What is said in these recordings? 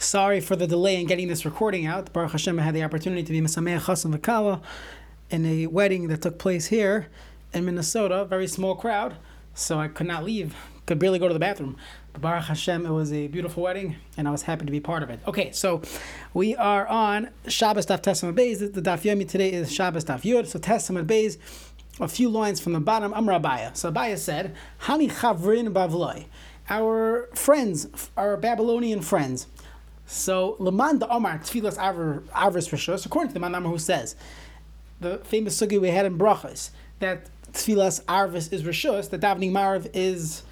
Sorry for the delay in getting this recording out. Baruch Hashem, I had the opportunity to be Mesameach Chasam V'Kala in a wedding that took place here in Minnesota, very small crowd, so I could not leave, could barely go to the bathroom. But Baruch Hashem, it was a beautiful wedding, and I was happy to be part of it. Okay, so we are on Shabbos Daf Tes Amud Beis. The Daf Yomi today is Shabbos Daf Yud. So Tes Amud Beis, a few lines from the bottom. Amr Abaya. So Abaya said, Hani Chavrin Bavloi. Our friends, our Babylonian friends. So Laman the Omar Tfilas Avris Rishos, according to the Man who says, the famous sugi we had in Brachas, that Tfilas Arvis is Rishos, that davening Marav is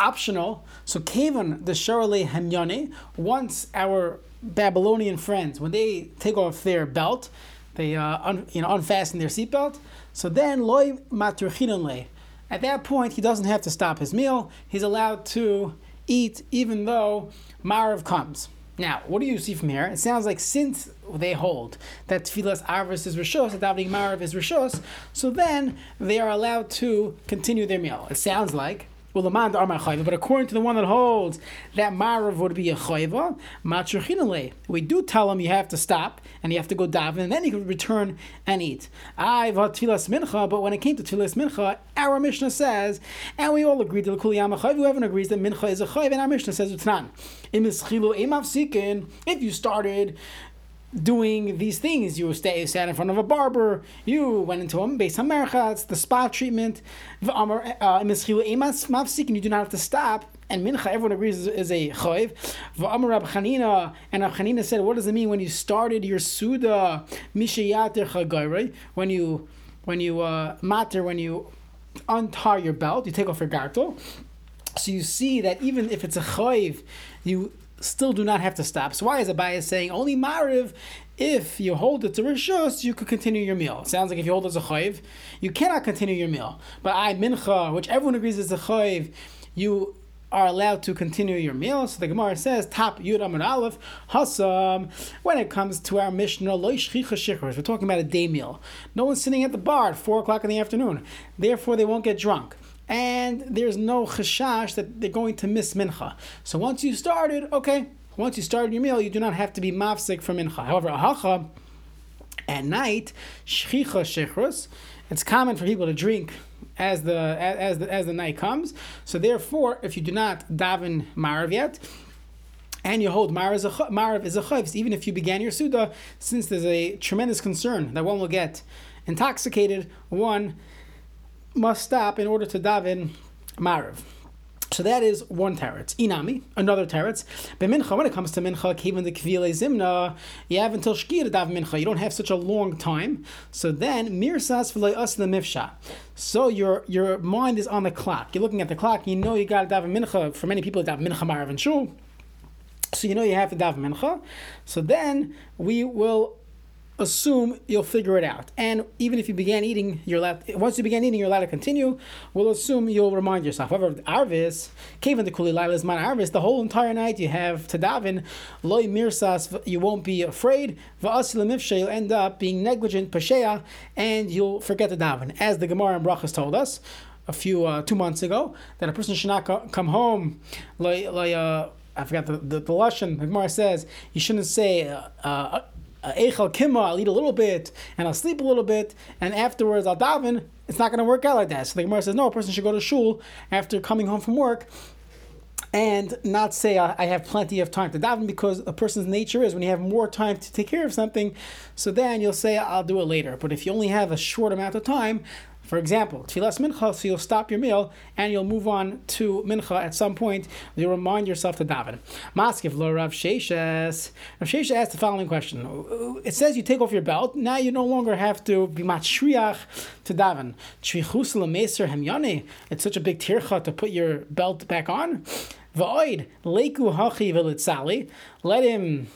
optional. So Kavan the Sharale Hamyane, once our Babylonian friends, when they take off their belt, they uh, un, you know unfasten their seatbelt. So then loy maturchinonle. At that point, he doesn't have to stop his meal. He's allowed to eat even though Marav comes. Now, what do you see from here? It sounds like since they hold that Tfilas Arvis is Rishos, that davening Marav is Rishos, so then they are allowed to continue their meal. It sounds like well, man are but according to the one that holds that marav would be a chayva, matzurchinale. We do tell him you have to stop and you have to go daven, and then you can return and eat. I've mincha, but when it came to tfilas mincha, our Mishnah says, and we all agree that the kuliyama chayv. Whoever agrees that mincha is a chayv, and our Mishnah says it's not. If you started doing these things. You stay, sat in front of a barber. You went into a base It's the spa treatment. Uh, and you do not have to stop. And mincha, everyone agrees, is, a choiv. And Rab Chanina said, what does it mean when you started your suda mishayater chagayre? When you, when you uh, matter, when you untie your belt, you take off your gartel. So you see that even if it's a choiv, you still do not have to stop. So why is Abaya saying only Mariv, if you hold it to Rishos, you could continue your meal? Sounds like if you hold it as a Chayiv, you cannot continue your meal. But I, Mincha, which everyone agrees is a Chayiv, you are allowed to continue your meal. So the Gemara says, Top Yud Amud Aleph, Hasam. When it comes to our Mishnah, We're talking about a day meal. No one's sitting at the bar at 4 o'clock in the afternoon. Therefore, they won't get drunk and there's no chashash that they're going to miss mincha. So once you started, okay, once you started your meal, you do not have to be mafsik for mincha. However, ahacha, at night, shchicha shechrus, it's common for people to drink as the as the as the night comes. So therefore, if you do not daven marav yet, and you hold marav is a marav is a chayv, even if you began your suda, since there's a tremendous concern that one will get intoxicated, one must stop in order to daven Mariv. So that is one teretz. Inami, another teretz. But mincha, when it comes to mincha, even the kvile zimna, you have until shkia to daven mincha. You don't have such a long time. So then mirsas v'loy us the mifsha. So your your mind is on the clock. You're looking at the clock. You know you got to daven mincha. For many people, daven mincha marav and shul. So you know you have to daven mincha. So then we will assume you'll figure it out. And even if you began eating, you're allowed. Once you began eating, you're allowed to continue. We'll assume you'll remind yourself. However, arvis, kaven the kuli is man arvis. The whole entire night you have to daven loy mirsas. You won't be afraid. Va'asilamifsha. You'll end up being negligent pasheya, and you'll forget to daven. As the Gemara and Brachas told us a few uh, two months ago, that a person should not come home like like. Uh, I forgot the, the, the Lashon. The Gemara says you shouldn't say uh, Kima, I'll eat a little bit and I'll sleep a little bit, and afterwards I'll daven. It's not going to work out like that. So the Gemara says, no, a person should go to shul after coming home from work and not say I have plenty of time to daven because a person's nature is when you have more time to take care of something, so then you'll say I'll do it later. But if you only have a short amount of time, for example, tfilas mincha, so you'll stop your meal and you'll move on to mincha at some point. You'll remind yourself to daven. Maskiv lo Rav Sheshes. Rav Sheshes asked the following question. It says you take off your belt. Now you no longer have to be matshriach to daven. Shvichus lemeser hemyane. It's such a big tircha to put your belt back on. Va'oid leku hachi v'litzali. Let him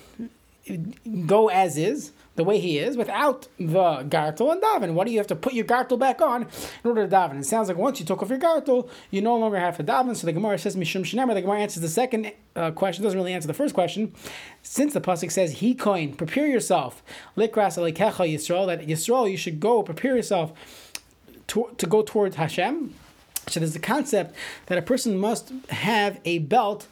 go as is the way he is without the gartel and daven. Why do you have to put your gartel back on in order to daven? It sounds like once you took off your gartel, you no longer have to daven. So the Gemara says mishum shenamar. The Gemara answers the second uh, question. Doesn't really answer the first question. Since the pasuk says he coin, prepare yourself likras alikecha Yisrael. That Yisrael, you should go prepare yourself to, to go towards Hashem. So there's the concept that a person must have a belt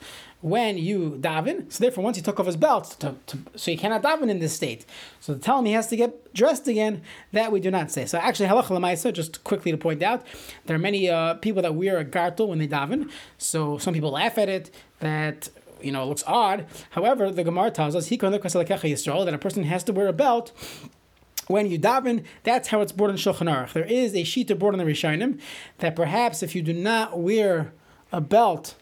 when you daven. So therefore, once he took off his belt, to, to, so he cannot daven in this state. So to tell him he has to get dressed again, that we do not say. So actually, halacha lemaisa, just quickly to point out, there are many uh, people that wear a gartel when they daven. So some people laugh at it that you know it looks odd. However, the Gemara tells us that a person has to wear a belt when you daven, that's how it's brought in Shulchan Aruch. There is a sheet brought in the Rishonim that perhaps if you do not wear a belt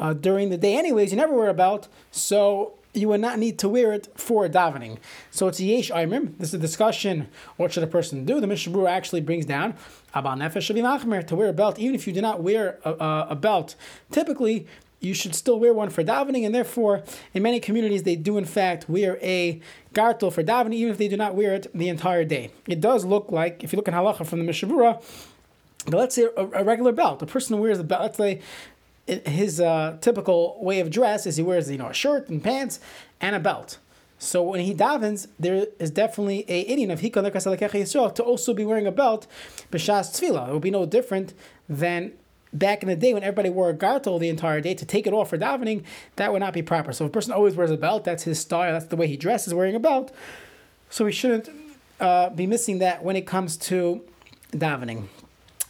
uh, during the day, anyways, you never wear a belt, so you would not need to wear it for davening. So it's yesh aimrim. This is a discussion. What should a person do? The Mishnah actually brings down abal nefesh to wear a belt, even if you do not wear a, a, a belt. Typically, you should still wear one for davening, and therefore, in many communities, they do in fact wear a gartel for davening, even if they do not wear it the entire day. It does look like, if you look at halacha from the Mishnah Berurah, but let's say a, a, regular belt. A person wears a belt, let's say his uh, typical way of dress is he wears you know a shirt and pants and a belt. So when he davens, there is definitely a idin of hikon Yisrael to also be wearing a belt b'shas tefillah. It would be no different than back in the day when everybody wore a gartel the entire day to take it off for davening, that would not be proper. So if a person always wears a belt, that's his style, that's the way he dresses, wearing a belt. So we shouldn't uh, be missing that when it comes to davening.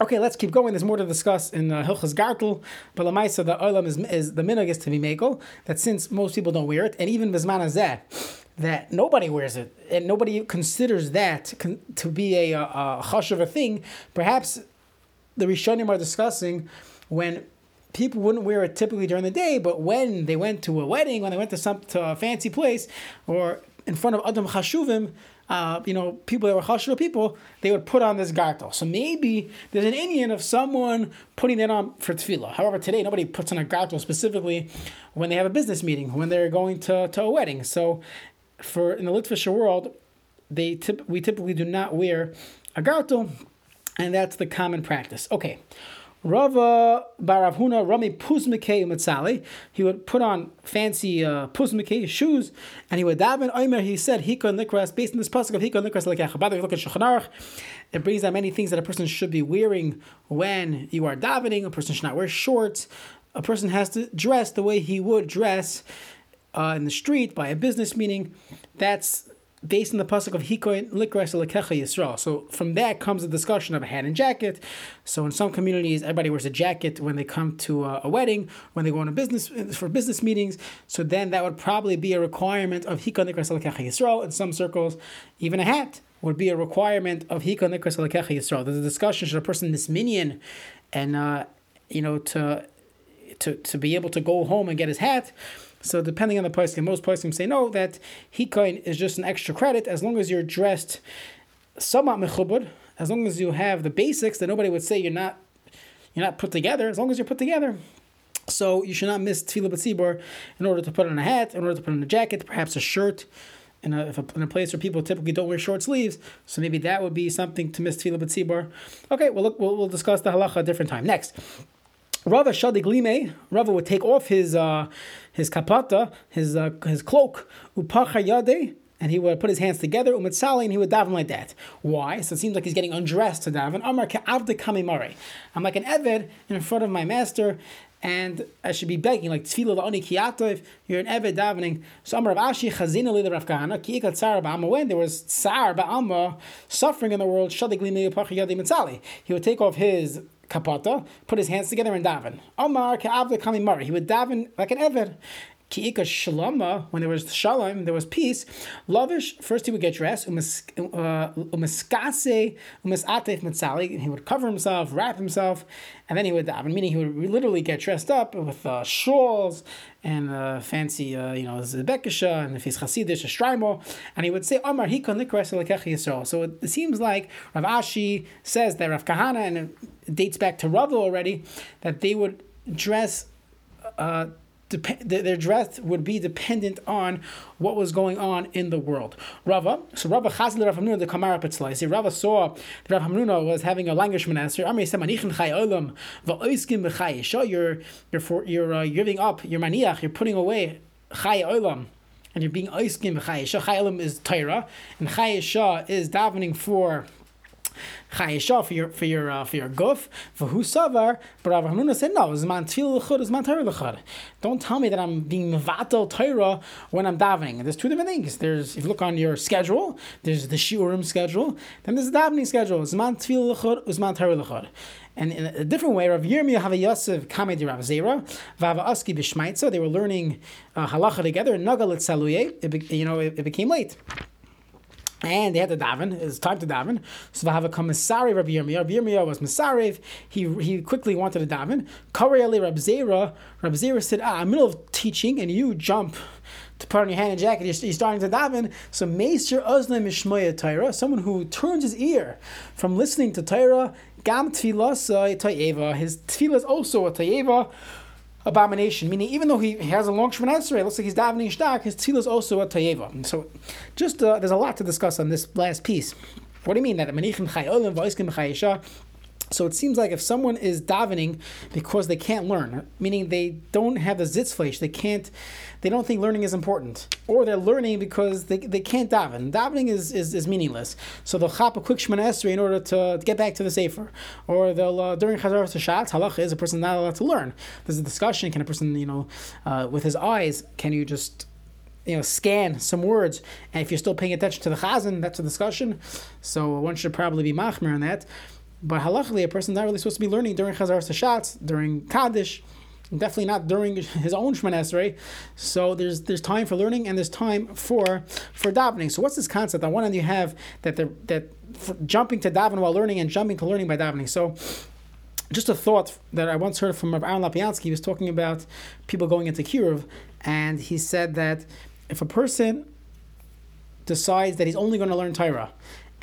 Okay, let's keep going. There's more to discuss in uh, Hilchas Gartel, but Lamaisa, the olam is, is the minhag is to be megal, that since most people don't wear it, and even Bisman Azeh, that nobody wears it, and nobody considers that to be a, a, a hush of a thing, perhaps the Rishonim are discussing when people wouldn't wear it typically during the day, but when they went to a wedding, when they went to some to a fancy place, or in front of Adam Chashuvim, uh, you know, people that were Chashuv people, they would put on this gartel. So maybe there's an Indian of someone putting it on for tefillah. However, today nobody puts on a gartel specifically when they have a business meeting, when they're going to, to a wedding. So for in the Litvish world, they tip, we typically do not wear a gartel and that's the common practice. Okay. Rava Baravhuna Rami Puzmike Matzali. He would put on fancy uh, Puzmike shoes, and he would daven. Omer, he said, Hikon Likras, based on this pasuk of Hikon Likras Lekach. By the way, look at Shulchan It brings out many things that a person should be wearing when you are davening. A person should not wear shorts. A person has to dress the way he would dress uh, in the street by a business meeting. That's based on the pasuk of Hikoin Likras Lekecha Yisrael. So from that comes the discussion of a hat and jacket. So in some communities, everybody wears a jacket when they come to a, a wedding, when they go on a business for business meetings. So then that would probably be a requirement of Hikoin Likras Lekecha Yisrael. In some circles, even a hat would be a requirement of Hikoin Likras Lekecha Yisrael. There's a discussion should a person this minion and uh, you know to to to be able to go home and get his hat so depending on the poskim, most poskim say no that hikoin is just an extra credit as long as you're dressed somewhat mechubud, as long as you have the basics that nobody would say you're not you're not put together. As long as you're put together. So you should not miss tefillah b'tzibor in order to put on a hat, in order to put on a jacket, perhaps a shirt. In a, a, in a place where people typically don't wear short sleeves, so maybe that would be something to miss tefillah b'tzibor. Okay, well look, we'll, we'll discuss the halacha a different time. Next, Rava Shadig Lime, Rava would take off his uh, his kapata, his uh, his cloak, upacha yade, and he would put his hands together, umitzali, and he would daven like that. Why? So it seems like he's getting undressed to daven. Amar ke'avde kamimare. I'm like an eved in front of my master, and I should be begging, like tefillah la'oni kiyatov, you're an eved davening. So Amar Ashi chazina li Rav Kahana, ki ikat tzar ba'ama, when there was tsar ba'ama, suffering in the world, shadig lime upacha yade mitzali. He would take off his kapata, put his hands together and daven. Omar ka'avle kami. He would daven like an ever. Ki'ika shalama, when there was shalom, there was peace. Lavish, first he would get dressed. Umiskase, umisatef mitzali. He would cover himself, wrap himself, and then he would daven. Meaning he would literally get dressed up with uh, shawls and uh, fancy, uh, you know, zebekisha, and if he's chasidish, a shraimo, and he would say, Omar hikon Yisrael. So it, seems like Rav Ashi says that Rav Kahana, and it dates back to Rav already, that they would dress. Uh, dep- their dress would be dependent on what was going on in the world. Rava, so Rava Chazli Rav Hamnuna the Kamara Petzlai. See, Rava saw that Rav Hamnuna was having a languishment answer. Amri said, "Manichin chay olam va'oiskim b'chay." Show you're you're for, you're uh, giving up your maniach. You're putting away chay olam and you're being oiskim b'chay. Chay olam is Torah, and chay is davening for chayisha for your for your uh, for your guf for who savar. But Rav Hamnuna said no. Zman tefillah lechud, zman Torah lechud. Don't tell me that I'm being mevatel Torah when I'm davening. There's two different things. There's if you look on your schedule, there's the shiurim schedule. Then there's the davening schedule. Zman tefillah lechud, zman Torah lechud. And in a different way, Rav Yirmiyah Hava Yosef Kamedi Rav Zera Vava Aski Bishmaitza. They were learning uh, halacha together. Nagalit Saluye. You know, it, it became late. And they had to daven. It's time to daven. So they have a commissary Rabbi Yirmiyah. Rabbi Yirmiyah was Masarev. He he quickly wanted to daven. Kari Ali Rabbi Zera. Rabbi Zera said, ah, I'm in the middle of teaching and you jump to put on your hand and jacket, you're, you're starting to daven. So Meister Ozna Mishmoya Torah, someone who turns his ear from listening to Torah, Gam Tfilah. His tefillah is also a Tayeva abomination, meaning even though he has a long Shemana Esrei, looks like he's davening shtak, his tefillah is also a tayeva. So, just uh, there's a lot to discuss on this last piece. What do you mean that manichin chayolim v'oiskim chayisha? So it seems like if someone is davening because they can't learn, meaning they don't have the zitzfleish, they can't, they don't think learning is important, or they're learning because they, they can't daven. Davening is, is, is meaningless. So they'll chop a quick shemana esrei in order to, get back to the sefer, or they'll uh, during chazar shatz halacha is a person not allowed to learn. There's a discussion: can a person, you know, uh, with his eyes, can you just you know, scan some words, and if you're still paying attention to the chazan, that's a discussion. So one should probably be machmer on that. But halachically, a person's not really supposed to be learning during Chazar Sashatz, during Kaddish, definitely not during his own Shemana Esrei. So there's there's time for learning and there's time for for davening. So what's this concept? On one end, you have that the, that jumping to daven while learning and jumping to learning by davening. So just a thought that I once heard from Aaron Lopiansky. He was talking about people going into Kiruv, and he said that if a person decides that he's only going to learn Torah,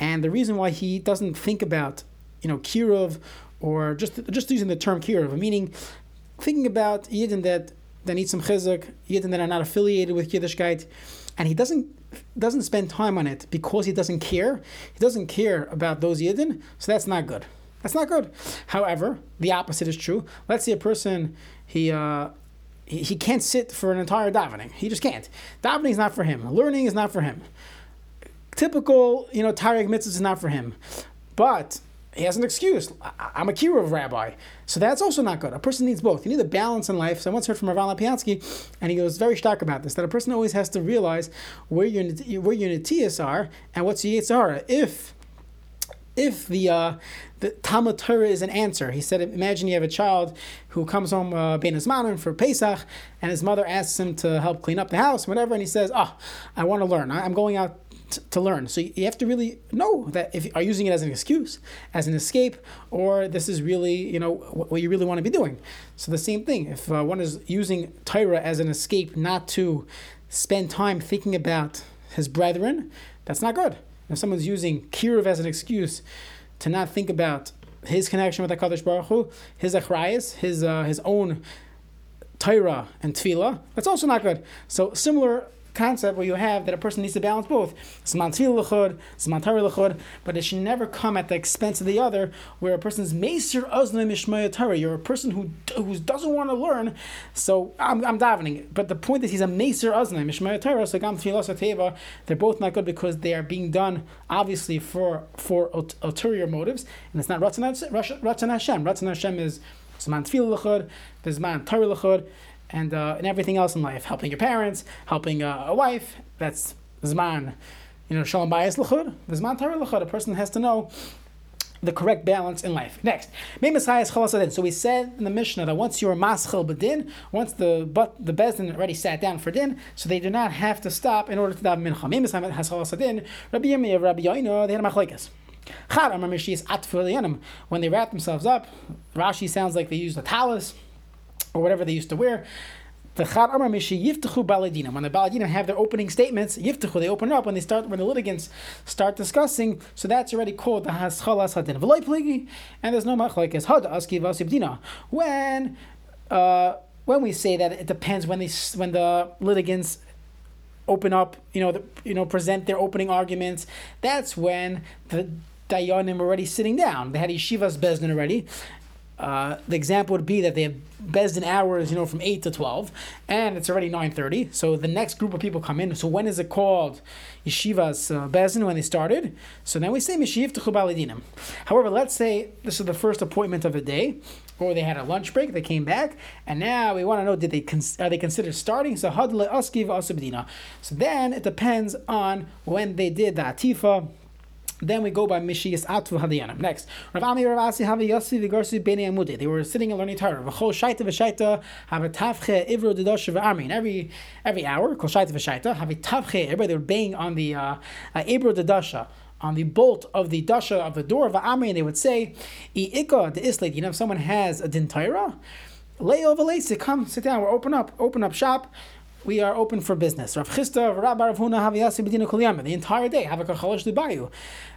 and the reason why he doesn't think about you know, kirov, or just just using the term kirov, meaning thinking about yidden that that need some chizuk, yidden that are not affiliated with Yiddishkeit, and he doesn't doesn't spend time on it because he doesn't care. He doesn't care about those yidden, so that's not good. That's not good. However, the opposite is true. Let's say a person he. Uh, he, he can't sit for an entire davening. He just can't. Davening is not for him. Learning is not for him. Typical, you know, Tariq mitzvahs is not for him. But he has an excuse. I'm a kiruv rabbi. So that's also not good. A person needs both. You need a balance in life. So I once heard from Rav Lopiansky, and he goes very stark about this, that a person always has to realize where your, where your netias are and what's your yitzhara. If if the uh, the Talmud Torah is an answer. He said, imagine you have a child who comes home uh, bein Manon for Pesach, and his mother asks him to help clean up the house, whatever, and he says, oh, I want to learn. I'm going out to learn. So you have to really know that if you are using it as an excuse, as an escape, or this is really you know what you really want to be doing. So the same thing. If uh, one is using Torah as an escape, not to spend time thinking about his brethren, that's not good. If someone's using kiruv as an excuse to not think about his connection with Hakadosh Baruch Hu, his achrayas, his uh, his own Torah and tefillah, that's also not good. So similar concept where you have that a person needs to balance both Zman Lechud, Zman Lechud, but it should never come at the expense of the other, where a person's Meser Ozna Mishmaya Torah. You're a person who who doesn't want to learn, so I'm, I'm davening. But the point is, he's a Meser Ozna Mishmaya Torah, so Gam Teva, they're both not good because they are being done, obviously, for for ulterior motives, and it's not Ratzon Hashem. Ratzon Hashem is Zman Tfilah Lechud, there's Zman Torah and uh, and everything else in life, helping your parents, helping uh, a wife. That's zman, you know, shalom bayis l'chud. Zman Torah l'chud. A person has to know the correct balance in life. Next, may Messiah's chalasadin. so we said in the Mishnah that once you're maschel bedin, once the but the bezdin already sat down for din, so they do not have to stop in order to daven mincha. Rabbi Yirmiyah, Rabbi Yoino, they had a machlekes. When they wrap themselves up, Rashi sounds like they use the talus or whatever they used to wear. The Chad Amar Mishi Yiftachu Baladina. When the Baladina have their opening statements, Yiftachu, they open up when they start when the litigants start discussing. So that's already called the Haschalas Hadin. V'loy Pligi, and there's no machlekes Had Aski Vasibdina. When uh, when we say that it depends when they when the litigants open up, you know, the, you know, present their opening arguments. That's when the Dayanim already sitting down. They had Yeshivas Bezdin already, uh, the example would be that they have Bezdin hours, you know, from 8 to 12, and it's already 9.30, so the next group of people come in. So when is it called Yeshivas uh, Bezdin, when they started? So then we say Meshiv Balidinim. However, let's say this is the first appointment of the day, or they had a lunch break, they came back, and now we want to know, did they cons- are they considered starting? So Hadle Askiv Asabdina. So then it depends on when they did the Atifa, then we go by Mishias Atvu Hadayanim. Next, Rav Ami Rav Asi Havi Yossi Vigorsi Beni Amudi. They were sitting and learning Torah. V'chol Shaita V'Shaita have a Tavche Ivro Dedosh V'Armi. And every every hour, Kol Shaita V'Shaita have a Tavche. Everybody they were banging on the uh, uh, Ivro Dedosha on the bolt of the dasha of the door of Amri, and they would say, "Iika the islet." You know, if someone has a din Torah, lay over lace, come sit down. We're open up, open up shop we are open for business. Rav Chisda, Rav the entire day, Libayu.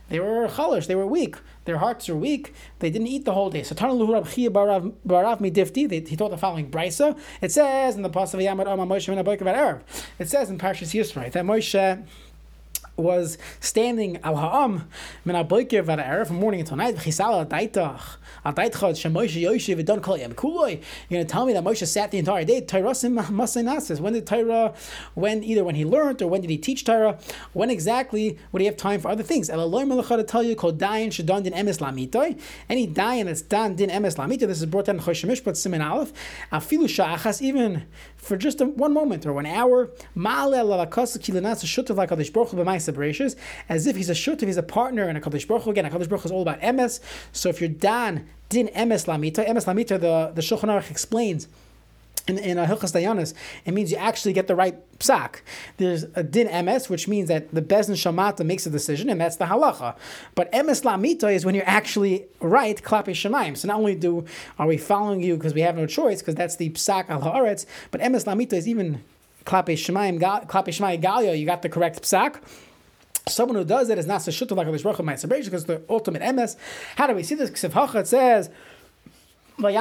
They were chalosh, they were weak. Their hearts were weak. They didn't eat the whole day. So Rav Chia Barav Midifti, he taught the following brisa. It says in the Pasuk of Yamad Oma Moshe Arab. It says in Parshas Yisrael that Moshe was standing al ha'am min aboiker v'ad erev from morning until night. V'chisal al daitach al daitchad shemoshe yoshev v'don kol yam kuloi. You're going to tell me that Moshe sat the entire day. Tyrasim masay When did Torah? When either when he learned or when did he teach Torah? When exactly would he have time for other things? El aloy melacha to tell you kol dayin shadon din emes lamitoy. Any dayin that's done din emes lamitoy. This is brought down in Choshemish, but simin aleph. Afilu sha'achas even for just a, one moment or one hour. Ma'ale la lakasa kilanasa shutav like Kadosh Baruch Hu as if he's a shutav, he's a partner in a Kadosh Baruch Again, a Kadosh Baruch is all about emes. So if you're dan din emes lamita, emes lamita, the the Shulchan Aruch explains in, in a Hilchas Dayanis, it means you actually get the right psak. There's a din ms, which means that the bezin shamata makes a decision, and that's the halacha. But emes lamita is when you're actually right, klape shemaim. So not only do are we following you because we have no choice, because that's the psak al haaretz, but emes lamita is even klape shemaim, shemaim galio. You got the correct psak. Someone who does it is not shutu like Baruch Hu because the ultimate emes. How do we see this? If it says so use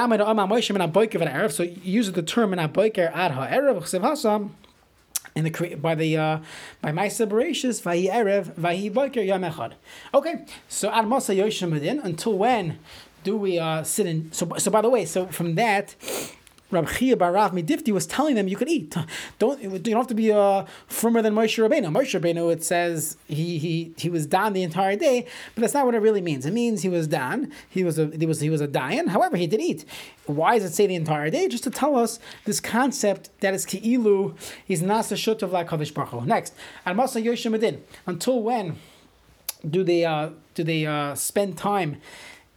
the term in aboiker ad ha'erev chsev hasam. In the by the uh, by my separations, vahi erev vahi boiker yom echad. Okay, so ad masa yoshim until when do we uh, sit in? So so by the way, so from that Rab Chia Bar Rav Midifti was telling them you could eat. Don't you don't have to be uh, firmer than Moshe Rabbeinu. Moshe Rabbeinu it says he he he was down the entire day, but that's not what it really means. It means he was down. He was a he was he was a dying. However, he did eat. Why does it say the entire day? Just to tell us this concept that is ki'ilu. He's nasa shutav like Kadosh Baruch. Next, al masa yoshim Until when do they uh, do they uh, spend time?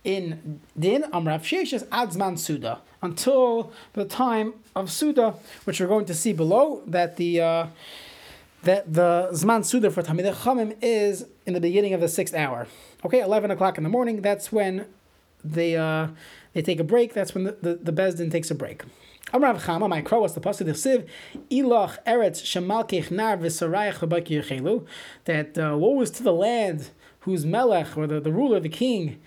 in din amrav sheishes adzman suda until the time of Suda, which we're going to see below, that the uh, that the Zman Suda for Talmidei Chachamim is in the beginning of the sixth hour. Okay, 11 o'clock in the morning, that's when they uh, they take a break, that's when the, the, the Bezdin takes a break. Amrav Chama, my crow was the pasuk of Siv, Ilach Eretz Shemalkech Nar V'Sarayach V'Baki that uh, woe is to the land whose Melech, or the, the ruler, the king,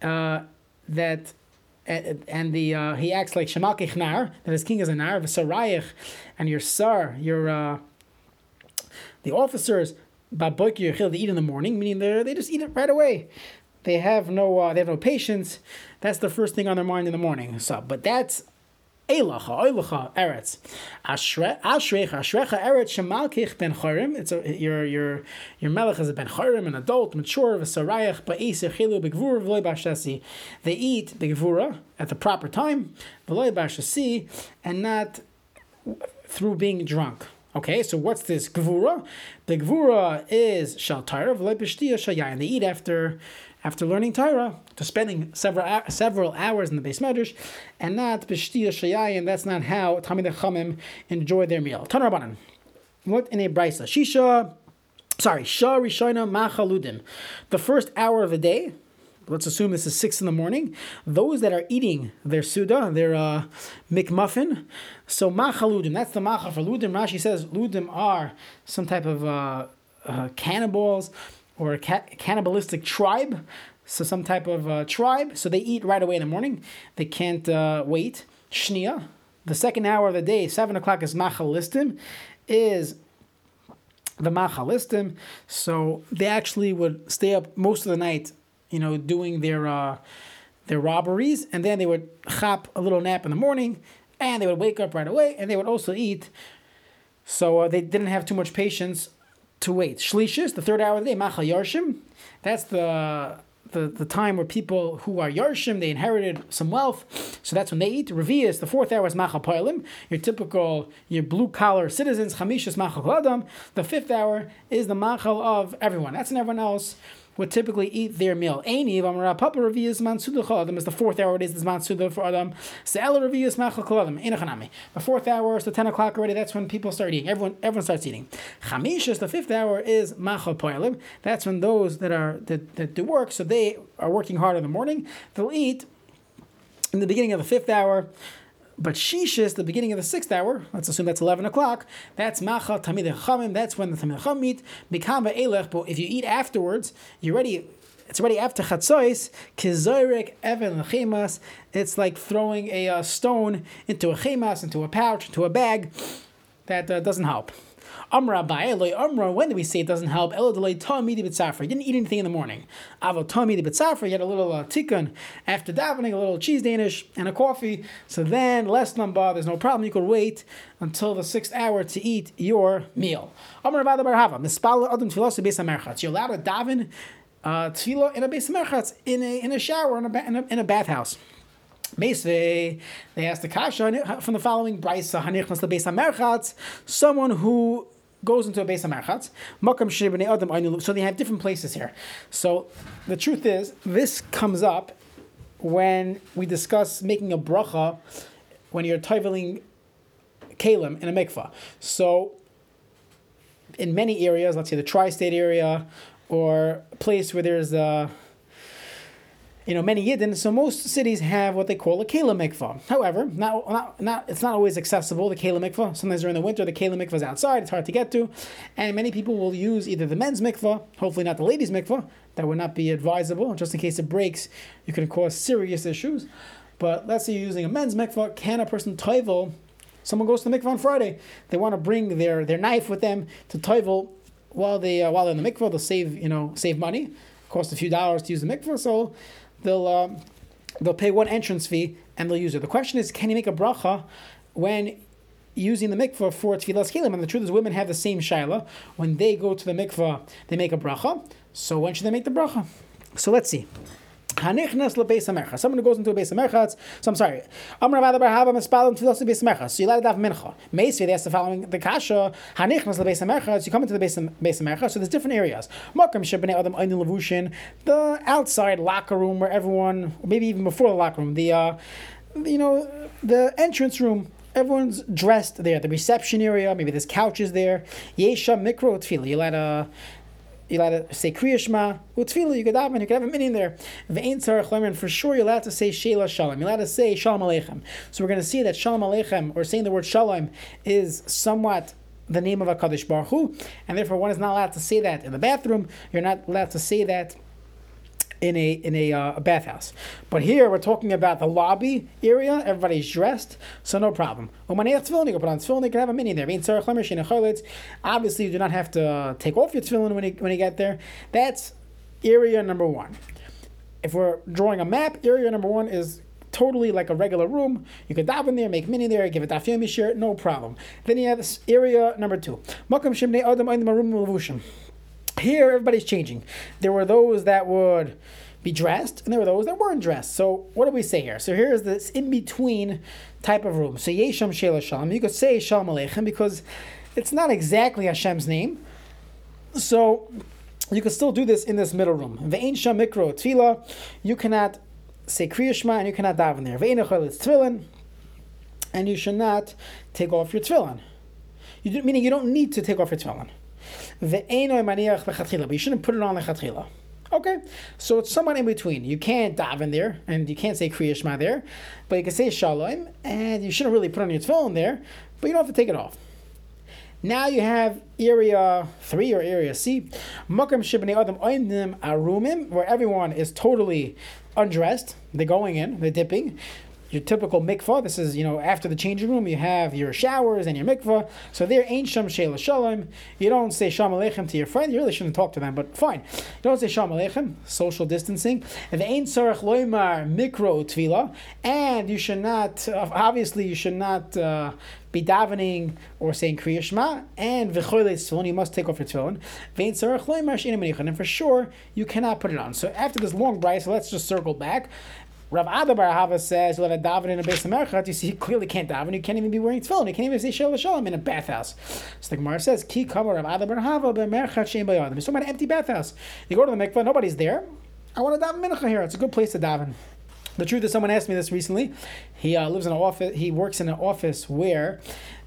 uh, that and the uh, he acts like Shemal Kichnar, that his king is a nar, V'sarayich, and your sar, your uh, the officers, Baboik Yechil, they eat in the morning, meaning they they just eat it right away. They have no uh, they have no patience. That's the first thing on their mind in the morning. So, but that's Eilacha, Eilacha, Eretz. Ashrecha, Ashrecha, Eretz, Shemalkich ben Chorim. It's a, your, your, your melech is a ben Chorim, an adult, mature, v'sarayach, ba'is, chilu, begvura, v'loy bashasi. They eat begvura at the proper time, v'loy bashasi, and not through being drunk. Okay, so what's this gvura? The gvura is shal v'loy b'shtiya shayayin. They eat after after learning Torah, to spending several several hours in the base medrash, and not b'shtia shayayin. That's not how Talmidei Chachamim enjoy their meal. Tanrabanan. What in a brisa? Shisha. Sorry, Shah Rishona Machaludim. The first hour of the day, let's assume this is six in the morning. Those that are eating their suda, their uh, McMuffin, so machaludim, that's the macha for ludim. Rashi says ludim are some type of uh, uh, cannibals or a ca- cannibalistic tribe, so some type of uh, tribe. So they eat right away in the morning. They can't uh, wait. Shnia, the second hour of the day, seven o'clock is machalistim, is the machalistim. So they actually would stay up most of the night, you know, doing their uh, their robberies, and then they would chop a little nap in the morning, and they would wake up right away, and they would also eat. So uh, they didn't have too much patience to wait. Shlishis, the third hour of the day, Machal Yarshim, that's the the, the time where people who are Yarshim, they inherited some wealth, so that's when they eat. Revius, the fourth hour is Machal Poilim, your typical, your blue collar citizens. Chamishis Machal Adam. The fifth hour is the Machal of everyone. That's in everyone else would typically eat their meal. Eini v'amara papa revius mansuda Adam is the fourth hour. It is the mansuda for Adam. Se'ela revius machal Adam. Inachanami. The fourth hour is the ten o'clock already. That's when people start eating. Everyone everyone starts eating. Chamishas, the fifth hour is machal. That's when those that are that, that do work, so they are working hard in the morning. They'll eat in the beginning of the fifth hour. But Shishis, the beginning of the sixth hour, let's assume that's 11 o'clock, that's Macha Talmidei Chachamim, that's when the Tamid Chacham eat. Bikama Elech, but if you eat afterwards, you're ready, it's already after Chatzois, Kizoirek Evan Chemas, it's like throwing a uh, stone into a chemas, into a pouch, into a bag. That uh, doesn't help. Amra Ba'eloi Amra, when do we say it doesn't help? Eladeloi Tamidi B'tzafra. He didn't eat anything in the morning. Avo Tamidi B'tzafra, he had a little uh, tikkun after davening, a little cheese Danish, and a coffee. So then, less number, there's no problem. You could wait until the sixth hour to eat your meal. Amra Ba'da Barhava, Mispala Adam Tfilosu Beis HaMerchatz. You're allowed to daven uh, tefillah in a Beis HaMerchatz, in a, in a shower, in a, in a, in a bathhouse. Mesve, they asked the kasha from the following brisa, hanichnas the beis hamerchatz, someone who goes into a base Hamarchatz. Makam Adam So they have different places here. So the truth is, this comes up when we discuss making a bracha when you're toiveling kalim in a mikvah. So in many areas, let's say the tri-state area, or a place where there's a you know, many Yidden, so most cities have what they call a Kela mikvah. However, not, not, not, it's not always accessible, the Kela mikvah. Sometimes during the winter, the Kela mikvah is outside, it's hard to get to. And many people will use either the men's mikvah, hopefully not the ladies' mikvah, that would not be advisable. Just in case it breaks, you can cause serious issues. But let's say you're using a men's mikvah, can a person toivel? Someone goes to the mikvah on Friday, they want to bring their, their knife with them to toivel while, they, uh, while they're in the mikvah, they'll save, you know, save money. Cost a few dollars to use the mikvah, so they'll um, they'll pay one entrance fee and they'll use it. The question is, can you make a bracha when using the mikvah for tefillas kelim? And the truth is, women have the same shaila. When they go to the mikvah, they make a bracha. So when should they make the bracha? So let's see. Hanichnas lebeis hamercha. Someone who goes into a beis hamerchatz. So I'm sorry. Amar Rabbi Barhaba mispalim tefillas beis hamerchatz. So you let it have mincha. Meisvi they ask the following the kasha. Hanichnas lebeis hamerchatz. You come into the beis hamerchatz. So there's different areas. Makam shebnei adam einin levushin. The outside locker room where everyone, maybe even before the locker room, the uh, you know the entrance room everyone's dressed there. The reception area, maybe there's couches there. Yesha mikro tefillah. You let a you're allowed to say Kriya Shema, Utfila, you could daven, you could have a meaning there. Ve'ein tzarech for sure you're allowed to say Sheila Shalom. You're allowed to say Shalom Aleichem. So we're going to see that Shalom Aleichem, or saying the word Shalom, is somewhat the name of a Baruch Hu, and therefore one is not allowed to say that in the bathroom. You're not allowed to say that in a in a, uh, a bathhouse. But here we're talking about the lobby area. Everybody's dressed, so no problem. When you can put on tefillin. You can have a mini there. Obviously, you do not have to take off your tefillin when you when you get there. That's area number one. If we're drawing a map, area number one is totally like a regular room. You could dive in there, make mini there, give it dafyomi shirt, no problem. Then you have this area number two. Makam adam here, everybody's changing. There were those that would be dressed, and there were those that weren't dressed. So, what do we say here? So, here's this in between type of room. So, Yesham Shela Shalom. You could say Shalom Aleichem because it's not exactly Hashem's name. So, you could still do this in this middle room. Ve'en Sham Mikro Tfila. You cannot say Kriya Shema and you cannot daven there. Ve'en Echel Tfilin. And you should not take off your tefillin. You do, meaning you don't need to take off your tefillin. But you shouldn't put it on lechatchila. Okay, so it's somewhat in between. You can't daven there, and you can't say Kriya Shema there, but you can say Shalom, and you shouldn't really put on your tefillin there, but you don't have to take it off. Now you have area three or area C, Makam Shibnei Adam Oimdim Arumim, where everyone is totally undressed. They're going in, they're dipping. Your typical mikvah. This is, you know, after the changing room, you have your showers and your mikvah. So there ain't sheila shalom. You don't say shalom aleichem to your friend. You really shouldn't talk to them, but fine. You don't say shalom aleichem, social distancing. And the ain't sarach loimar mikro tvila. And you should not, obviously, you should not uh, be davening or saying Kriya Shema, and v'choyle tefillin, you must take off your tefillin. Vein sarach loimar she'ina and for sure, you cannot put it on. So after this long bride, so let's just circle back. Rav Ada Bar Hava says, "Let a daven in a base of You see, he clearly can't daven. You can't even be wearing tefillin. You can't even say shalom shalom in a bathhouse." So the Gemara says, "Ki kama Rav Ada Bar Hava bemerchat shein bayadim." He's talking about an empty bathhouse. You go to the mikvah, nobody's there. I want to daven mincha here. It's a good place to daven. The truth is, someone asked me this recently. He uh, lives in an office. He works in an office where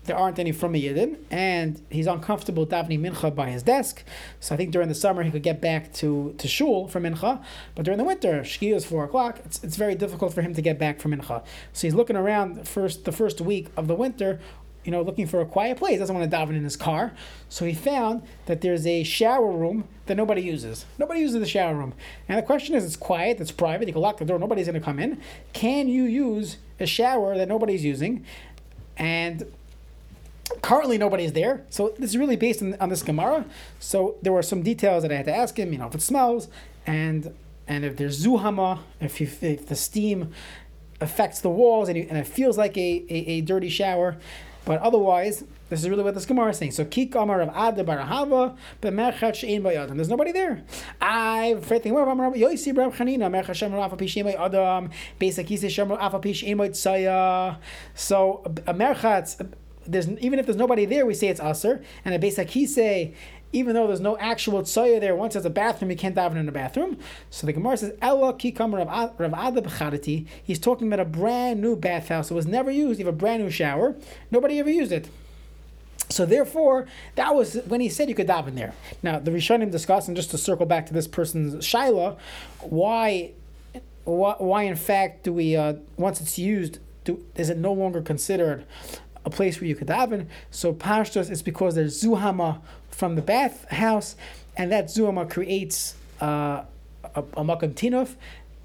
there aren't any from Yidden, and he's uncomfortable davening mincha by his desk. So I think during the summer he could get back to, to shul for mincha, but during the winter, shkia is four o'clock. It's, it's very difficult for him to get back from mincha. So he's looking around first the first week of the winter. You know, looking for a quiet place. Doesn't want to daven in his car. So he found that there's a shower room that nobody uses. Nobody uses the shower room. And the question is, it's quiet, it's private. You can lock the door. Nobody's going to come in. Can you use a shower that nobody's using? And currently nobody's there. So this is really based on, on this Gemara. So there were some details that I had to ask him, you know, if it smells and and if there's zuhama, if, you, if the steam affects the walls and, you, and it feels like a, a, a, dirty shower. But otherwise, this is really what this Gemara is saying. So kik amar of ad barahava b'merchat she'en bayadim. There's nobody there. I thinking more about Yosi Rab Chanina merchat shem rafa pishem adam basic he says shem rafa pishem tsaya. So a merchat there's even if there's nobody there, we say it's aser. And a Beis Hakise, even though there's no actual tsoya there, once there's a bathroom, you can't daven in a bathroom. So the Gemara says, Ella kikam Rav Ada He's talking about a brand new bathhouse. It was never used. You have a brand new shower. Nobody ever used it. So therefore, that was when he said you could daven there. Now the Rishonim discuss, and just to circle back to this person's shaila, why, why, why in fact do we uh, once it's used, do, is it no longer considered a place where you could daven. So pashtos is because there's zuhama from the bathhouse, and that zuhama creates uh, a, a makam tinuf.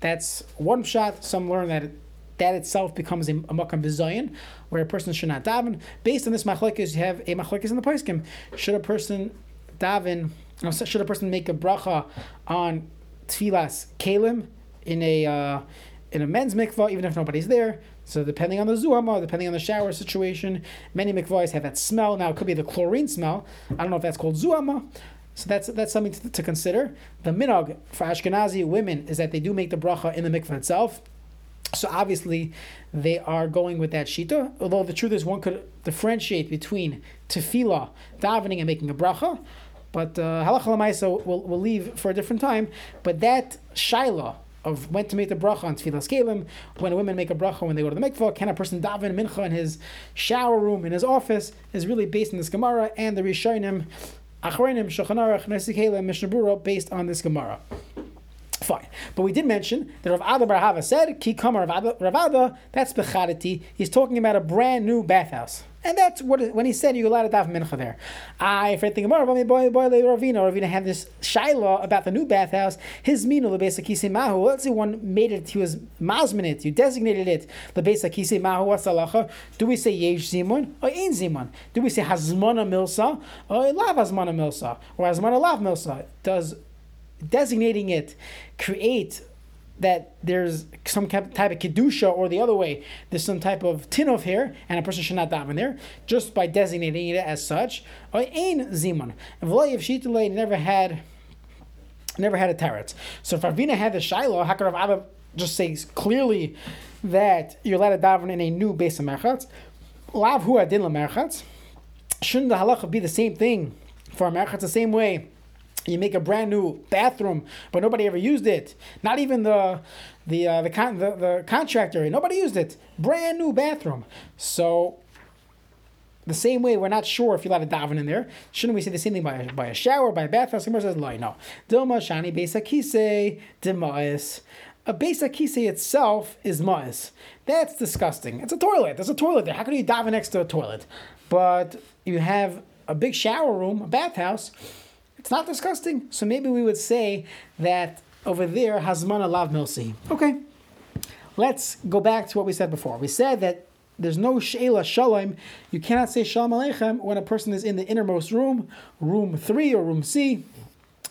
That's one shot. Some learn that that itself becomes a, a makam bizayin, where a person should not daven. Based on this machlekes, you have a machlekes in the poskim. Should a person daven? Should a person make a bracha on tfilas kalim in a uh, in a men's mikvah, even if nobody's there? So depending on the zuhama, depending on the shower situation, many mikvahs have that smell. Now it could be the chlorine smell. I don't know if that's called zuhama. So that's that's something to, to consider. The minog for Ashkenazi women is that they do make the bracha in the mikvah itself. So obviously, they are going with that shita. Although the truth is, one could differentiate between tefillah, davening, and making a bracha. But uh, halacha lemaisa we'll, we'll leave for a different time. But that shaila of when to make the bracha on tefillas kelim, when women make a bracha when they go to the mikvah, can a person daven mincha in his shower room, in his office, is really based on this Gemara and the Rishonim, Achronim, Shulchan Aruch, Nesikelim, Mishnah based on this Gemara. Fine. But we did mention that Rav Ada Barahava said, Ki Kama Rav Ada, that's Bechadati. He's talking about a brand new bathhouse. And that's what when he said you're allowed to daven mincha there. I for thinking more boy boy Ravina. Ravina had this shaila about the new bathhouse. His mino lebesakise mahu. Let's say one made it. He was masmin it. You designated it the lebesakise mahu. What's? Do we say yesh zimun or ein zimun? Do we say hazmana milsa or lav hazmana milsa or hazmana lav milsa? Does designating it create that there's some type of kedusha or the other way, there's some type of tinov here, and a person should not daven there, just by designating it as such. Ein zimun. V'lo never had, never had a teretz. So if Ravina had the shiloh, how could Rav just say clearly that you're allowed to daven in a new base of merchatz? Lav hu adin merchatz. Shouldn't the halacha be the same thing for merchatz the same way? You make a brand new bathroom, but nobody ever used it. Not even the the uh, the, con- the the contractor. Nobody used it. Brand new bathroom. So the same way, we're not sure if you're allowed to daven in there. Shouldn't we say the same thing by a, by a shower, by a bathhouse? Someone says, no. Dilma shani besakise demais. A besakise itself is ma'is. That's disgusting. It's a toilet. There's a toilet there. How can you daven next to a toilet? But you have a big shower room, a bathhouse it's not disgusting. So maybe we would say that over there, Hazman Alav Milsi. Okay. let's go back to what we said before. We said that there's no she'ela shalom. You cannot say shalom aleichem when a person is in the innermost room, room three or room C,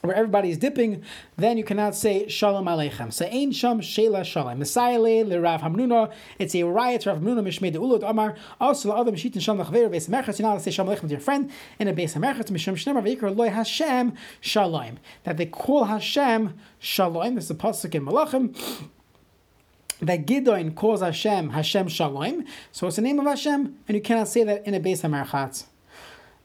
where everybody is dipping. Then you cannot say shalom aleichem. So ein sham she'ela shalom. Messiah le Rav Hamnuna. It's a riot. Rav Hamnuna mishmei de amar. Also la adam shitin shalom lachver beis merchatz. You're not to say shalom aleichem to your friend in a beis merchatz. Mishum shnemar veikar loy Hashem shalom. That they call Hashem shalom. This is a pasuk in Malachim that Gidon calls Hashem Hashem Shalom. So it's the name of Hashem, and you cannot say that in a base Hamarchatz.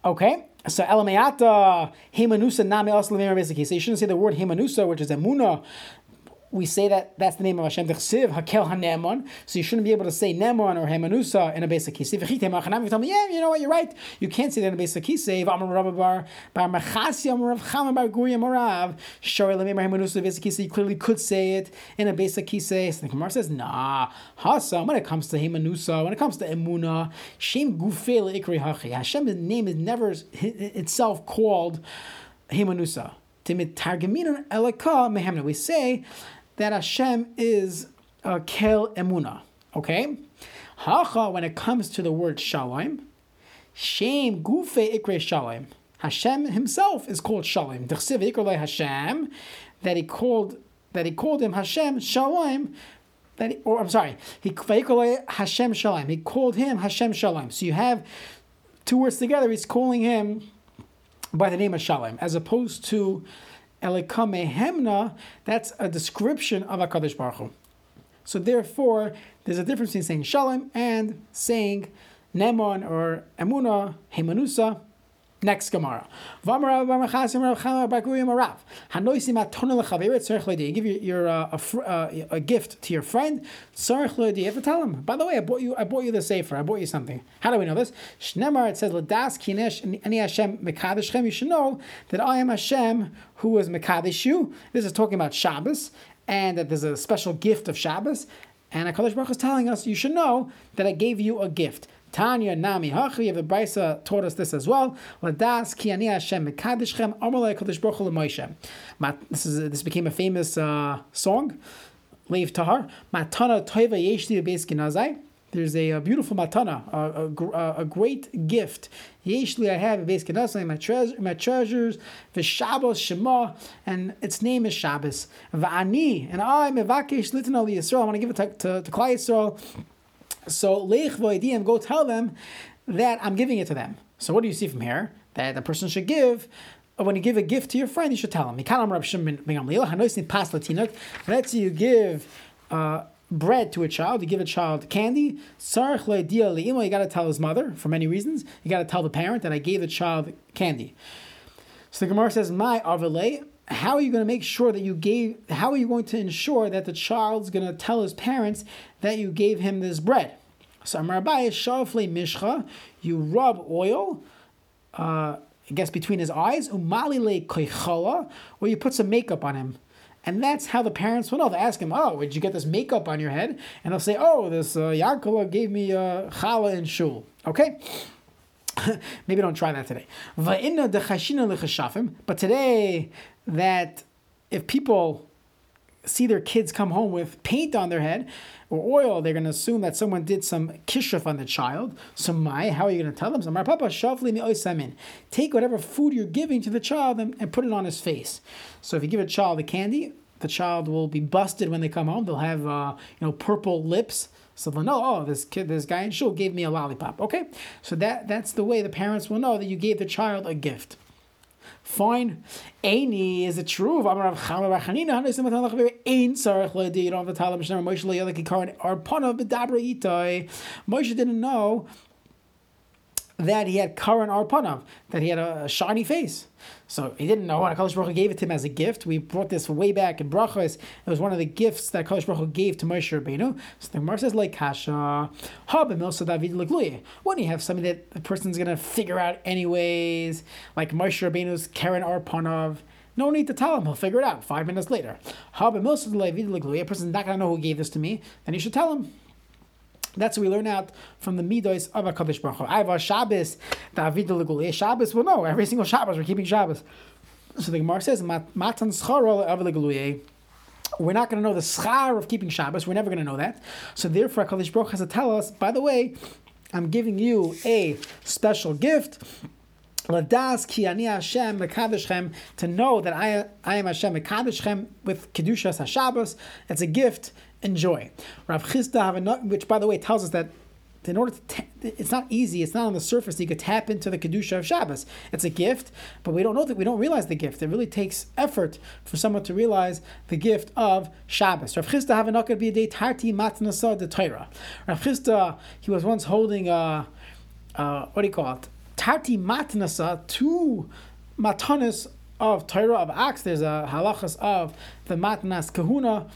Okay, so Elamayata Hemanusa Name Aslam So you shouldn't say the word Hemanusa, which is Emuna, we say that that's the name of Hashem, Dechsiv, Hakel HaNemon. So you shouldn't be able to say Nemon or Hemanusa in a basic kisiv. If you tell me, yeah, you know what, you're right. You can't say that in a basic kisiv. Amar Rabba Bar, Machasi, Amar Rav Chama Bar Guria Morav, Shari Lemim Hemanusa, basic kisiv. You clearly could say it in a basic kisiv. So the Gemara says, nah, Hasa, when it comes to Hemanusa, when it comes to Emuna, Shem Gufel Ikri Hachi. Hashem's name is never itself called Hemanusa. We say that Hashem is uh, Kel Emuna. Okay? Hacha, when it comes to the word Shalom, Shem Gufe Ikre Shalom. Hashem himself is called Shalom. Dechsiv Ikrele Hashem, that he called that he called him Hashem Shalom. That he, or I'm sorry, he Hashem Shalom. He called him Hashem Shalom. So you have two words together. He's calling him by the name of Shalom, as opposed to Elikamehemna, that's a description of HaKadosh Baruch Hu. So therefore, there's a difference between saying Shalom and saying Nemon or Emuna, Hemanusa, Next Gemara. Give your, your uh, a, uh, a, gift to your friend. You have to tell him. By the way, I bought you. I bought you the safer. I bought you something. How do we know this? It says Kinesh Ani Hashem. You should know that I am Hashem who was Mekadesh you. This is talking about Shabbos and that there's a special gift of Shabbos. And HaKadosh Baruch is telling us, you should know that I gave you a gift. Tanya Nami Hachi, the Brisa taught us this as well. Ladas Hashem mekadishchem amalei kodesh baruch Moshe. This is this became a famous uh, song. Leiv Tahar Matana Toiva Yeshli Beis Ginazai. There's a, a, beautiful matana, a, a, a, great gift. Yeshli, I have Beis Ginazai, my, treasure, my treasures, V'Shabbos Shema, and its name is Shabbos. Va'ani, and I, Mevakesh Litan Ali Yisrael, I want to give it to, to, to Klal Yisrael. So leich voidim, go tell them that I'm giving it to them. So what do you see from here? That a person should give when you give a gift to your friend, you should tell him. Let's say you give uh, bread to a child, you give a child candy. You got to tell his mother for many reasons. You got to tell the parent that I gave the child candy. So the Gemara says, "My avele." How are you going to make sure that you gave? How are you going to ensure that the child's going to tell his parents that you gave him this bread? So Amarabai Shavle Mishcha, you rub oil, uh, I guess between his eyes, Umalile Koichala, or you put some makeup on him. And that's how the parents will know. They ask him, "Oh, did you get this makeup on your head?" And they'll say, "Oh, this uh, gave me uh, challah and shul." Okay, maybe don't try that today. But today, that if people see their kids come home with paint on their head or oil, they're going to assume that someone did some kishuf on the child. So, my, how are you going to tell them? So, my papa, take whatever food you're giving to the child and, and put it on his face. So, if you give a child a candy, the child will be busted when they come home. They'll have, uh, you know, purple lips. So they'll know, oh, this kid, this guy in shul gave me a lollipop. Okay, so that that's the way the parents will know that you gave the child a gift. Fine. Aini, is it true? You don't have to tell him didn't know that he had Karan Arpanav, that he had a, shiny face. So he didn't know when Akash Baruch gave it to him as a gift. We brought this way back in Brachos. It was one of the gifts that Akash Baruch gave to Moshe Rabbeinu. So the Gemara says, like Kasha, David When you have something that the person's going to figure out anyways, like Moshe Rabbeinu's Karen Arpanav, no need to tell him. He'll figure it out five minutes later. A person's not going to know who gave this to me, then you should tell him. That's what we learn out from the midos of Hakadosh Baruch Hu. I've a Shabbos, David Legulei Shabbos. Well, no, every single Shabbos we're keeping Shabbos. So the Gemara says, "Matan scharo of we're not going to know the schar of keeping Shabbos. We're never going to know that. So therefore, Hakadosh Baruch has to tell us. By the way, I'm giving you a special gift. Ladas ki ani Hashem mekadeshchem to know that I I am Hashem mekadeshchem with kedushas Hashabbos. It's a gift. Enjoy. Rav Chisda have a which by the way tells us that in order to, ta- it's not easy. It's not on the surface. You could tap into the kedusha of Shabbos. It's a gift, but we don't know that we don't realize the gift. It really takes effort for someone to realize the gift of Shabbos. Rav Chisda have a be a day tarti matnasa de Torah. Rav Chisda he was once holding a, a what do you call it? Tarti matnasa two matanis of Torah of Acts. There's a halachas of the matnas kahuna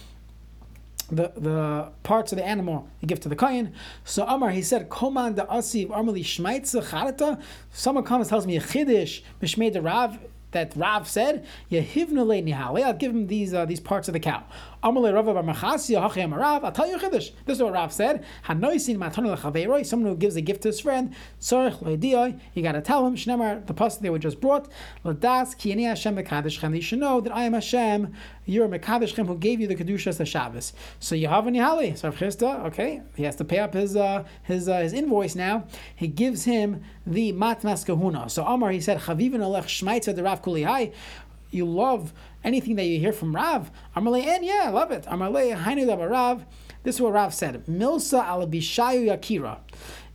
the the parts of the animal you give to the kohen. So Amar he said, "Koman the asiv armali charata." Someone comes tells me a chiddush mishmei the rav that Rav said, Yehivna le nihale. I'll give him these uh, these parts of the cow. Amalei Rav Bar Machasya Rav. I'll tell you a chiddush. This is what Rav said. Hanoisin matana lechaveiroi. Someone who gives a gift to his friend. Tzorich leidiyoi. You got to tell him. Shnemar the pasuk they were just brought. Ladas ki ani Hashem mekadoshchem. You should know that I am Hashem. You're mekadoshchem who gave you the kedushas the Shabbos. So you have a nihale. So Chisda, okay, he has to pay up his uh, his uh, his invoice now. He gives him the matnas kahuna. So Amar he said chavivin alech shmaitza the Rav kulihai you love anything that you hear from Rav. Amalei, and yeah, I love it. Amalei, Hainu Rav. This is what Rav said. Milsa al bishayu yakira.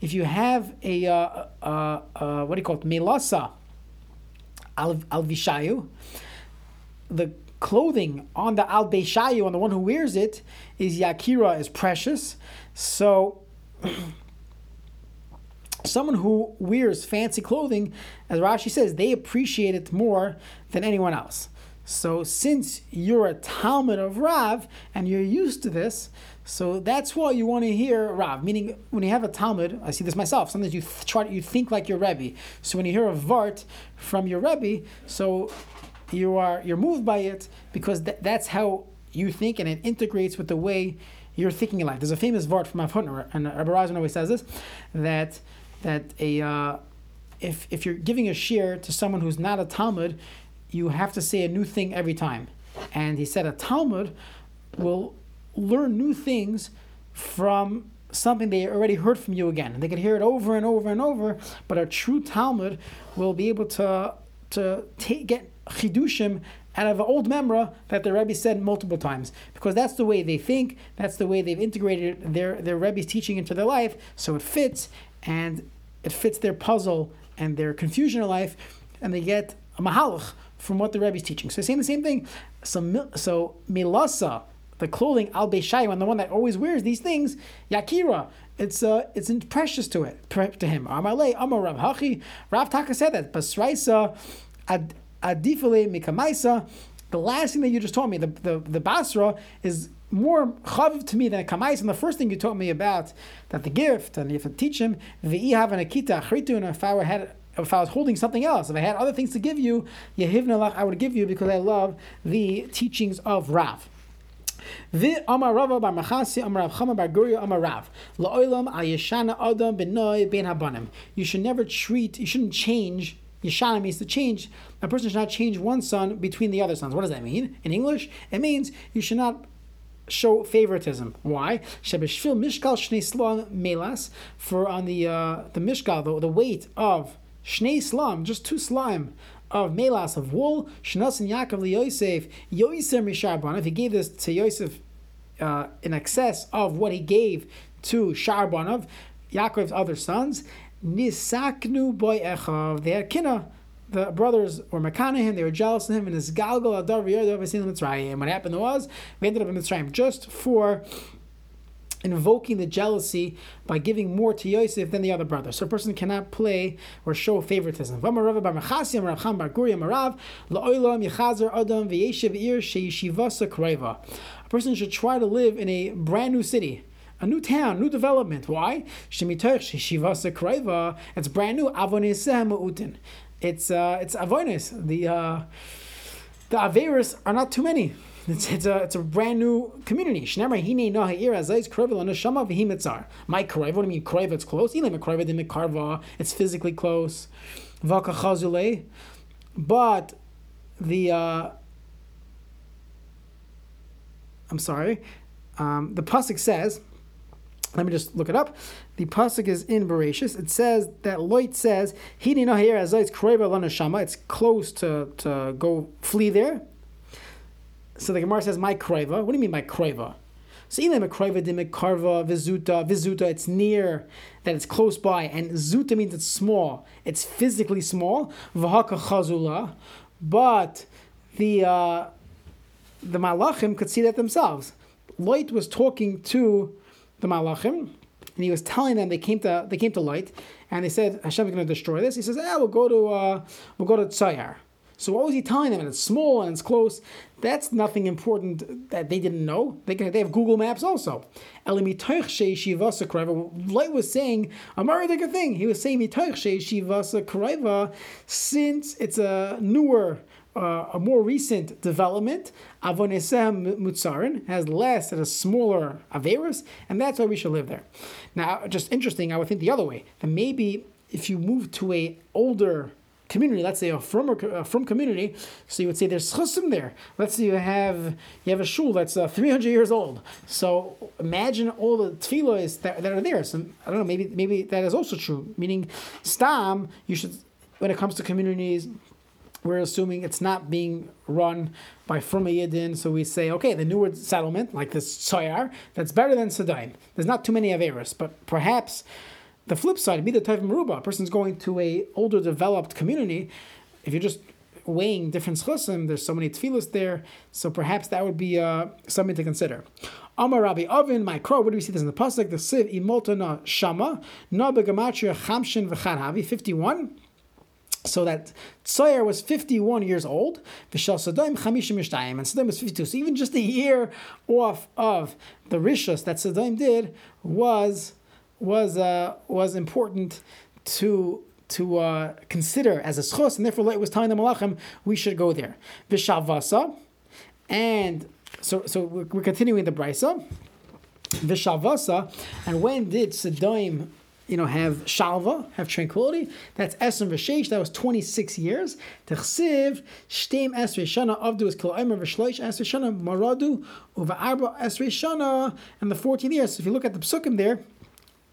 If you have a, uh, uh, uh, what do you call it? Melasa al, vishayu, the clothing on the al beishayu, on the one who wears it, is yakira, is precious. So, someone who wears fancy clothing, as Rashi says, they appreciate it more than anyone else. So since you're a Talmud of Rav and you're used to this, so that's why you want to hear Rav. Meaning, when you have a Talmud, I see this myself. Sometimes you th- try you think like your Rebbe. So when you hear a Vart from your Rebbe, so you are you're moved by it because th- that's how you think, and it integrates with the way you're thinking in life. There's a famous Vart from Avhutner, and Rabbi Razin always says this, that that a uh, if if you're giving a shear to someone who's not a Talmud, you have to say a new thing every time. And he said a Talmud will learn new things from something they already heard from you again. They can hear it over and over and over, but a true Talmud will be able to to take, get chidushim out of an old memra that the Rebbe said multiple times, because that's the way they think, that's the way they've integrated their their Rebbe's teaching into their life, so it fits and it fits their puzzle and their confusion in life, and they get a mahalach from what the Rebbe is teaching. So saying the same thing. So so milasa, the clothing al and the one that always wears these things, yakira. It's uh, it's precious to it to him. Amalei Amar Rav Hachi. Rav Taka said that basraisa ad adifale mikamaisa. The last thing that you just told me, the the, the basra is more chav to me than a kamais. And the first thing you told me about that the gift and you have to teach him the have an akita achritu. And if I had if I was holding something else, if I had other things to give you, yehivnalach I would give you because I love the teachings of Rav. The Amar Rava bar Machasi Amar Rav Chama bar Guria Amar Rav La'olam Ayeshana Adam Benoy Ben Habanim. You should never treat. You shouldn't change. Yeshana means to change. A person should not change one son between the other sons. What does that mean in English? It means you should not show favoritism. Why? Shebeshvil mishkal shnei slam melas. For on the uh, the mishkal, the, the weight of shnei slam, just two slime of melas of wool. Shnas and Yaakov li Yosef Yosef mishar If he gave this to Yosef uh, in excess of what he gave to Sharbanav, Yaakov's other sons, nisaknu boy echav. They had kinna the brothers were makana him, they were jealous of him, and his galgal adar Mitzrayim. What happened was we ended up in Mitzrayim just for invoking the jealousy by giving more to Yosef than the other brother. So a person cannot play or show favoritism. A person should try to live in a brand new city a new town, new development. Why? It's brand new it's uh, it's avonis. The uh, the averis are not too many. It's, it's a it's a brand new community. Shnemer hine nahir azayis krovel anashama v'himitzar. My krovel, what do you mean krovel? It's close. Ilim krovel de mikarva. It's physically close. Vaka chazule, but the uh, I'm sorry. Um, the pasuk says. Let me just look it up. The pasuk is in Bereshis. It says that Loit says he didn't know here as it's. It's close to to go flee there. So the Gemara says my kreva. What do you mean by kreva? So either Makrova Karva, Vizuta, Vizuta, it's near, that it's close by, and Zuta means it's small. It's physically small. Vahaka Chazula. But the uh, the Malachim could see that themselves. Light was talking to the Malachim, and he was telling them they came to they came to Light, and they said Hashem is going to destroy this. He says, "Ah, we'll go to uh, we'll go to Tzayar." So what was he telling them? And it's small and it's close. That's nothing important that they didn't know. They can, they have Google Maps also. Light was saying a good thing. He was saying since it's a newer uh, a more recent development, avonesem mutzarin has less and a smaller averis, and that's why we should live there. Now, just interesting, I would think the other way that maybe if you move to a older community, let's say a from from community, so you would say there's chusim there. Let's say you have you have a shul that's uh, 300 years old. So imagine all the tefillos that, that are there. So I don't know, maybe maybe that is also true. Meaning, stam, you should when it comes to communities. We're assuming it's not being run by From a Yidin, so we say, okay, the newer settlement, like this Soyar, that's better than Sedaim. There's not too many Averis, but perhaps the flip side, be the type of maruba. A person's going to a older developed community. If you're just weighing different schusim, there's so many tefillas there, so perhaps that would be uh, something to consider. Amar Rabbi Avin, my crow, what do we see this in the pasuk? The siv imolta na shama, na begamatria chamshin v'chanhavi, 51. So that Tsayer was 51 years old, Vishal Sodom Chamishim Mishtayim, and Sodom was 52. So even just a year off of the Rishas that Sodom did was was uh, was important to to uh, consider as a schos, and therefore it was telling the malachim we should go there. Vishavasa, and so so we're, we're continuing the brisa. Vishavasa, and when did Sedaim you know, have shalva, have tranquility. That's Esrim V'Sheish. That was 26 years. Techsiv, Shtem Esrei Shana, Avdu is Kil Eimer V'Shloish Esrei Shana, Maradu, Uva Arba Esrei Shana, and the 14 years. So if you look at the psukim there,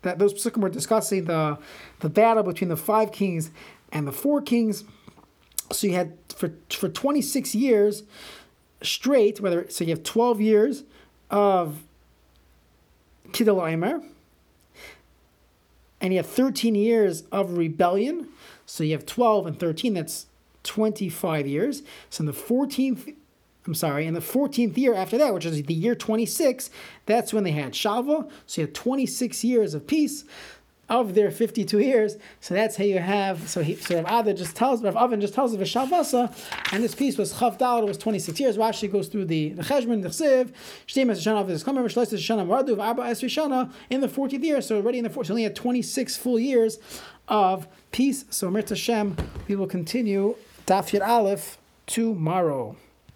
that those psukim were discussing the the battle between the five kings and the four kings. So you had for for 26 years straight, whether so you have 12 years of Kidal and you have 13 years of rebellion. So you have 12 and 13, that's 25 years. So in the 14th I'm sorry, in the 14th year after that, which is the year 26, that's when they had Shalva. So you had 26 years of peace of their 52 years. So that's how you have. So he, so Rav Ada just tells, Rav Avin just tells of a Shalvasa, and this piece was chavd out. It was 26 years. Rashi goes through the the Cheshbon, the Chsiv, Shtem as Shana of this Kamer, Shlois as Shana Maradu, Arba Esri Shana in the 14th year. So already in the 40th, so only had 26 full years of peace. So Mir Hashem, we will continue Daf Aleph tomorrow.